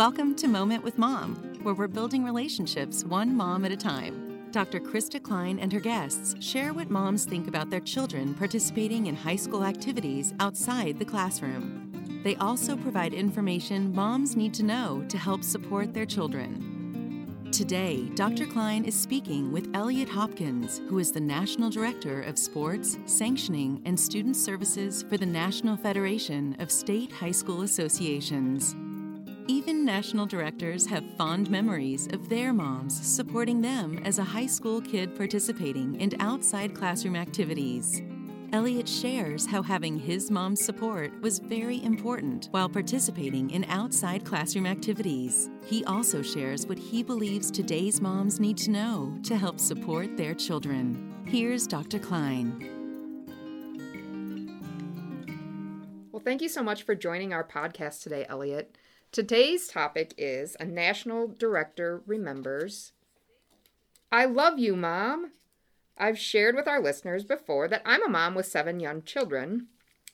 Welcome to Moment with Mom, where we're building relationships one mom at a time. Dr. Krista Cline and her guests share what moms think about their children participating in high school activities outside the classroom. They also provide information moms need to know to help support their children. Today, Dr. Cline is speaking with Elliot Hopkins, who is the National Director of Sports, Sanctioning, and Student Services for the National Federation of State High School Associations. Even national directors have fond memories of their moms supporting them as a high school kid participating in outside classroom activities. Elliot shares how having his mom's support was very important while participating in outside classroom activities. He also shares what he believes today's moms need to know to help support their children. Here's Dr. Cline. Well, thank you so much for joining our podcast today, Elliot. Today's topic is A National Director Remembers. I love you, Mom. I've shared with our listeners before that I'm a mom with seven young children,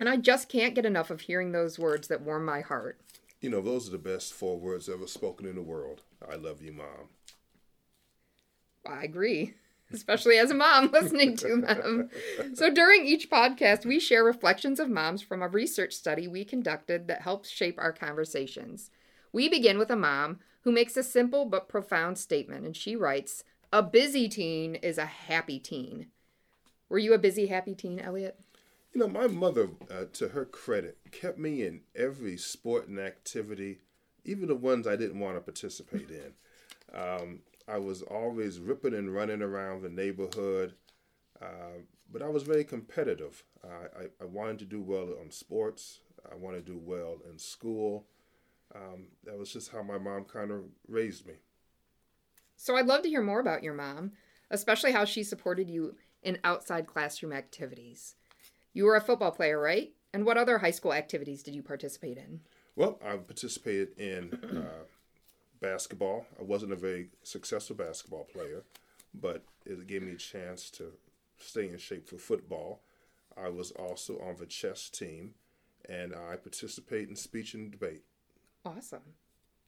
and I just can't get enough of hearing those words that warm my heart. You know, those are the best four words ever spoken in the world. I love you, Mom. I agree especially as a mom listening to them. So during each podcast, we share reflections of moms from a research study we conducted that helps shape our conversations. We begin with a mom who makes a simple but profound statement, and she writes, A busy teen is a happy teen. Were you a busy, happy teen, Elliot? You know, my mother, uh, to her credit, kept me in every sport and activity, even the ones I didn't want to participate in. Um, I was always ripping and running around the neighborhood, uh, but I was very competitive. Uh, I, I wanted to do well on sports. I wanted to do well in school. Um, that was just how my mom kind of raised me. So I'd love to hear more about your mom, especially how she supported you in outside classroom activities. You were a football player, right? And what other high school activities did you participate in? Well, I participated in uh, basketball. I wasn't a very successful basketball player, but it gave me a chance to stay in shape for football. I was also on the chess team, and I participate in speech and debate. Awesome.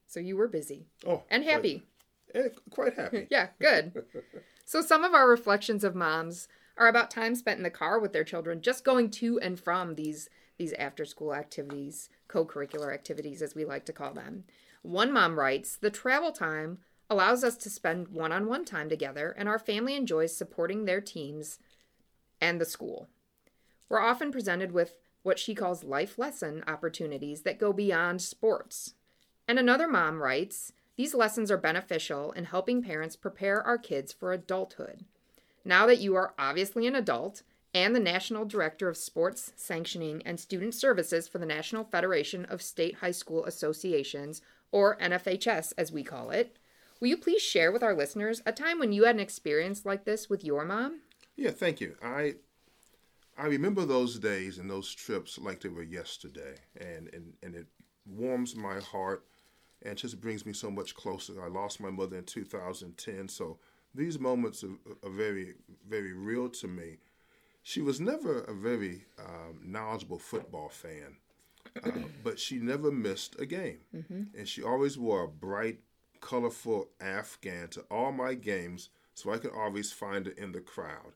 So you were busy. Oh, and happy. Quite, and quite happy. Eh, yeah, good. so some of our reflections of moms are about time spent in the car with their children, just going to and from these these after school activities, co-curricular activities as we like to call them. One mom writes The travel time allows us to spend one on one time together, and our family enjoys supporting their teams and the school. We're often presented with what she calls life lesson opportunities that go beyond sports. And another mom writes These lessons are beneficial in helping parents prepare our kids for adulthood. Now that you are obviously an adult and the National Director of Sports Sanctioning and Student Services for the National Federation of State High School Associations, or NFHS as we call it. Will you please share with our listeners a time when you had an experience like this with your mom? Yeah, thank you. I I remember those days and those trips like they were yesterday, and and, and it warms my heart and just brings me so much closer. I lost my mother in 2010, so these moments are, are very very real to me. She was never a very um, knowledgeable football fan. Uh, but she never missed a game. Mm-hmm. And she always wore a bright, colorful Afghan to all my games so I could always find her in the crowd.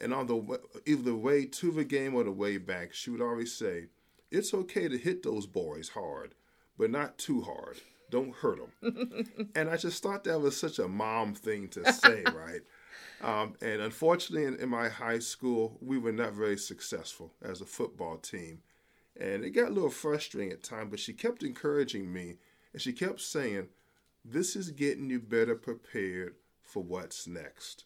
And on the way, either the way to the game or the way back, she would always say, It's okay to hit those boys hard, but not too hard. Don't hurt them. and I just thought that was such a mom thing to say, right? Um, and unfortunately, in, in my high school, we were not very successful as a football team. And it got a little frustrating at times, but she kept encouraging me and she kept saying, This is getting you better prepared for what's next.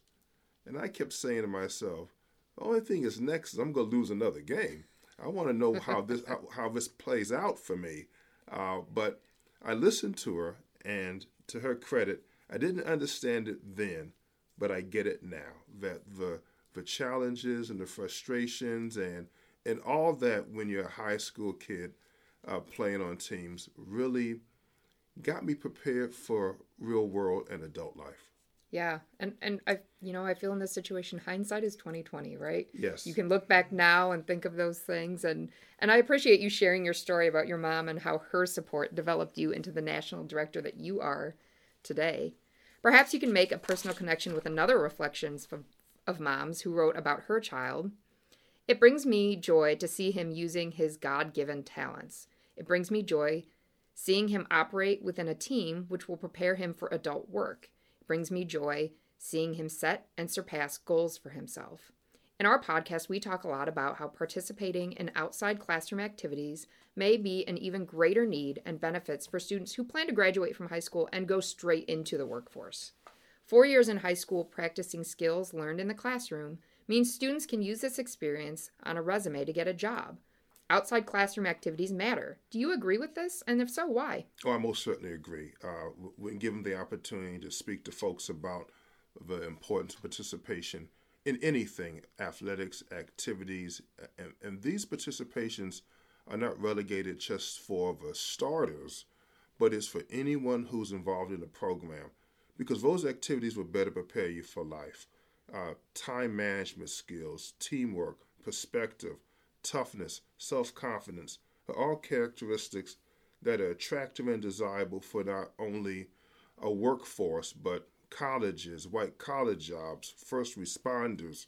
And I kept saying to myself, The only thing is next is I'm going to lose another game. I want to know how this how, how, this plays out for me. Uh, but I listened to her, and to her credit, I didn't understand it then, but I get it now. That the the challenges and the frustrations and and all that when you're a high school kid uh, playing on teams really got me prepared for real world and adult life. Yeah, and and I, you know, I feel in this situation, hindsight is twenty twenty, right? Yes. You can look back now and think of those things, and and I appreciate you sharing your story about your mom and how her support developed you into the national director that you are today. Perhaps you can make a personal connection with another reflections of, of moms who wrote about her child. It brings me joy to see him using his God given talents. It brings me joy seeing him operate within a team which will prepare him for adult work. It brings me joy seeing him set and surpass goals for himself. In our podcast, we talk a lot about how participating in outside classroom activities may be an even greater need and benefits for students who plan to graduate from high school and go straight into the workforce. Four years in high school practicing skills learned in the classroom means students can use this experience on a resume to get a job. Outside classroom activities matter. Do you agree with this? And if so, why? Oh, I most certainly agree. Uh, when given the opportunity to speak to folks about the importance of participation in anything, athletics, activities, and, and these participations are not relegated just for the starters, but it's for anyone who's involved in the program because those activities will better prepare you for life. Uh, time management skills, teamwork, perspective, toughness, self confidence are all characteristics that are attractive and desirable for not only a workforce, but colleges, white collar jobs, first responders,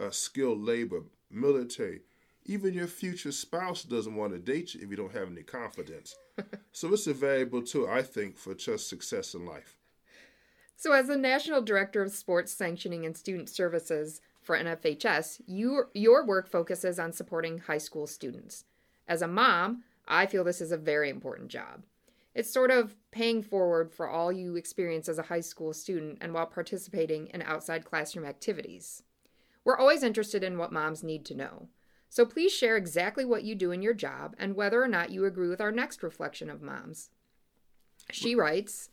uh, skilled labor, military. Even your future spouse doesn't want to date you if you don't have any confidence. so it's a valuable tool, I think, for just success in life. So, as the National Director of Sports Sanctioning and Student Services, for NFHS, you, your work focuses on supporting high school students. As a mom, I feel this is a very important job. It's sort of paying forward for all you experience as a high school student and while participating in outside classroom activities. We're always interested in what moms need to know. So please share exactly what you do in your job and whether or not you agree with our next reflection of moms. She writes,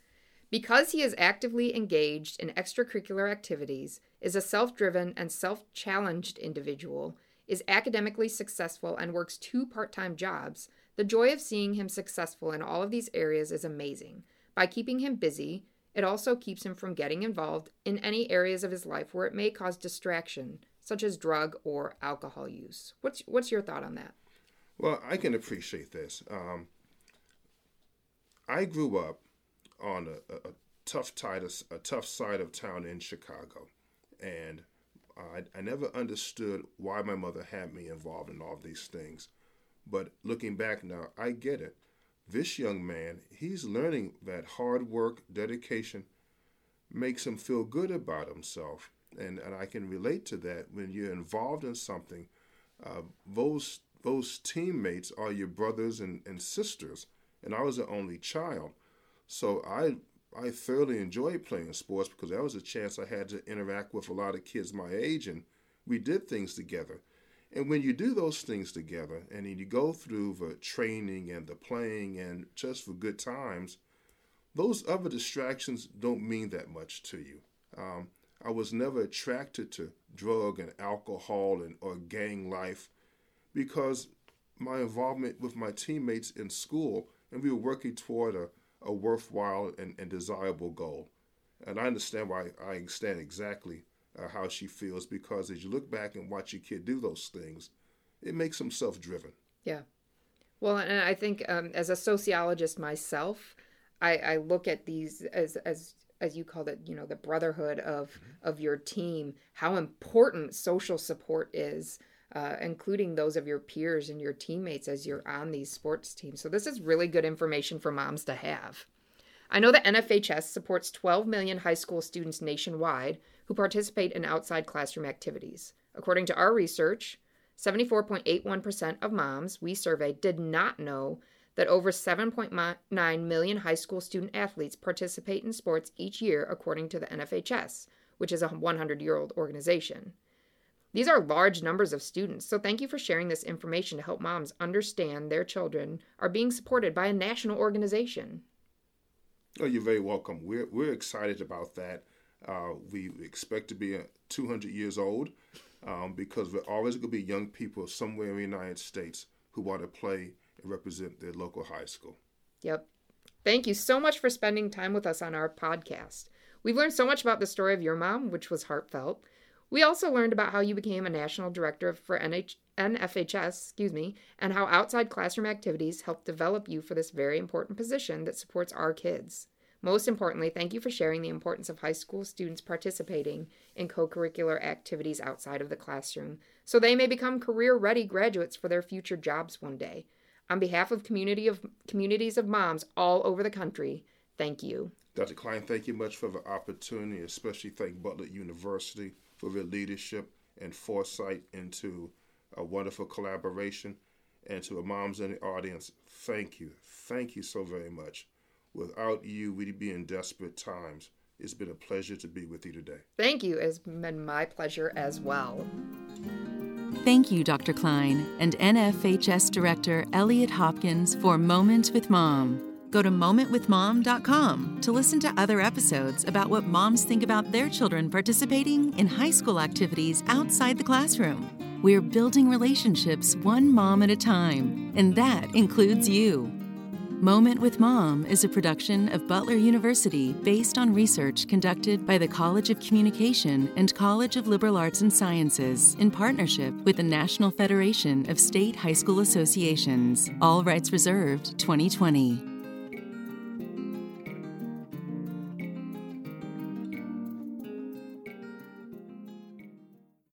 because he is actively engaged in extracurricular activities, is a self driven and self challenged individual, is academically successful, and works two part time jobs, the joy of seeing him successful in all of these areas is amazing. By keeping him busy, it also keeps him from getting involved in any areas of his life where it may cause distraction, such as drug or alcohol use. What's, what's your thought on that? Well, I can appreciate this. Um, I grew up on a, a, tough side of, a tough side of town in Chicago, and I, I never understood why my mother had me involved in all of these things. But looking back now, I get it. This young man, he's learning that hard work, dedication makes him feel good about himself. And, and I can relate to that when you're involved in something. Uh, those those teammates are your brothers and, and sisters. And I was the only child. So I I thoroughly enjoyed playing sports because that was a chance I had to interact with a lot of kids my age and we did things together. And when you do those things together and then you go through the training and the playing and just for good times, those other distractions don't mean that much to you. Um, I was never attracted to drug and alcohol and or gang life because my involvement with my teammates in school and we were working toward a a worthwhile and, and desirable goal. And I understand why I understand exactly uh, how she feels because as you look back and watch your kid do those things, it makes them self driven. Yeah. Well, and I think um, as a sociologist myself, I, I look at these as, as as you called it, you know, the brotherhood of mm-hmm. of your team, how important social support is uh, including those of your peers and your teammates as you're on these sports teams. So, this is really good information for moms to have. I know that NFHS supports 12 million high school students nationwide who participate in outside classroom activities. According to our research, 74.81% of moms we surveyed did not know that over 7.9 million high school student athletes participate in sports each year, according to the NFHS, which is a 100 year old organization. These are large numbers of students, so thank you for sharing this information to help moms understand their children are being supported by a national organization. Oh, you're very welcome. We're, we're excited about that. Uh, we expect to be 200 years old um, because we're always going to be young people somewhere in the United States who want to play and represent their local high school. Yep. Thank you so much for spending time with us on our podcast. We've learned so much about the story of your mom, which was heartfelt. We also learned about how you became a national director for NH- NFHS, excuse me, and how outside classroom activities helped develop you for this very important position that supports our kids. Most importantly, thank you for sharing the importance of high school students participating in co curricular activities outside of the classroom so they may become career ready graduates for their future jobs one day. On behalf of community of communities of moms all over the country, thank you. Dr. Cline, thank you much for the opportunity, especially thank Butler University for their leadership and foresight into a wonderful collaboration. And to the moms in the audience, thank you. Thank you so very much. Without you, we'd be in desperate times. It's been a pleasure to be with you today. Thank you. It's been my pleasure as well. Thank you, Dr. Cline and NFHS Director Elliot Hopkins for Moment with Mom. Go to momentwithmom.com to listen to other episodes about what moms think about their children participating in high school activities outside the classroom. We're building relationships one mom at a time, and that includes you. Moment with Mom is a production of Butler University based on research conducted by the College of Communication and College of Liberal Arts and Sciences in partnership with the National Federation of State High School Associations. All rights reserved 2020.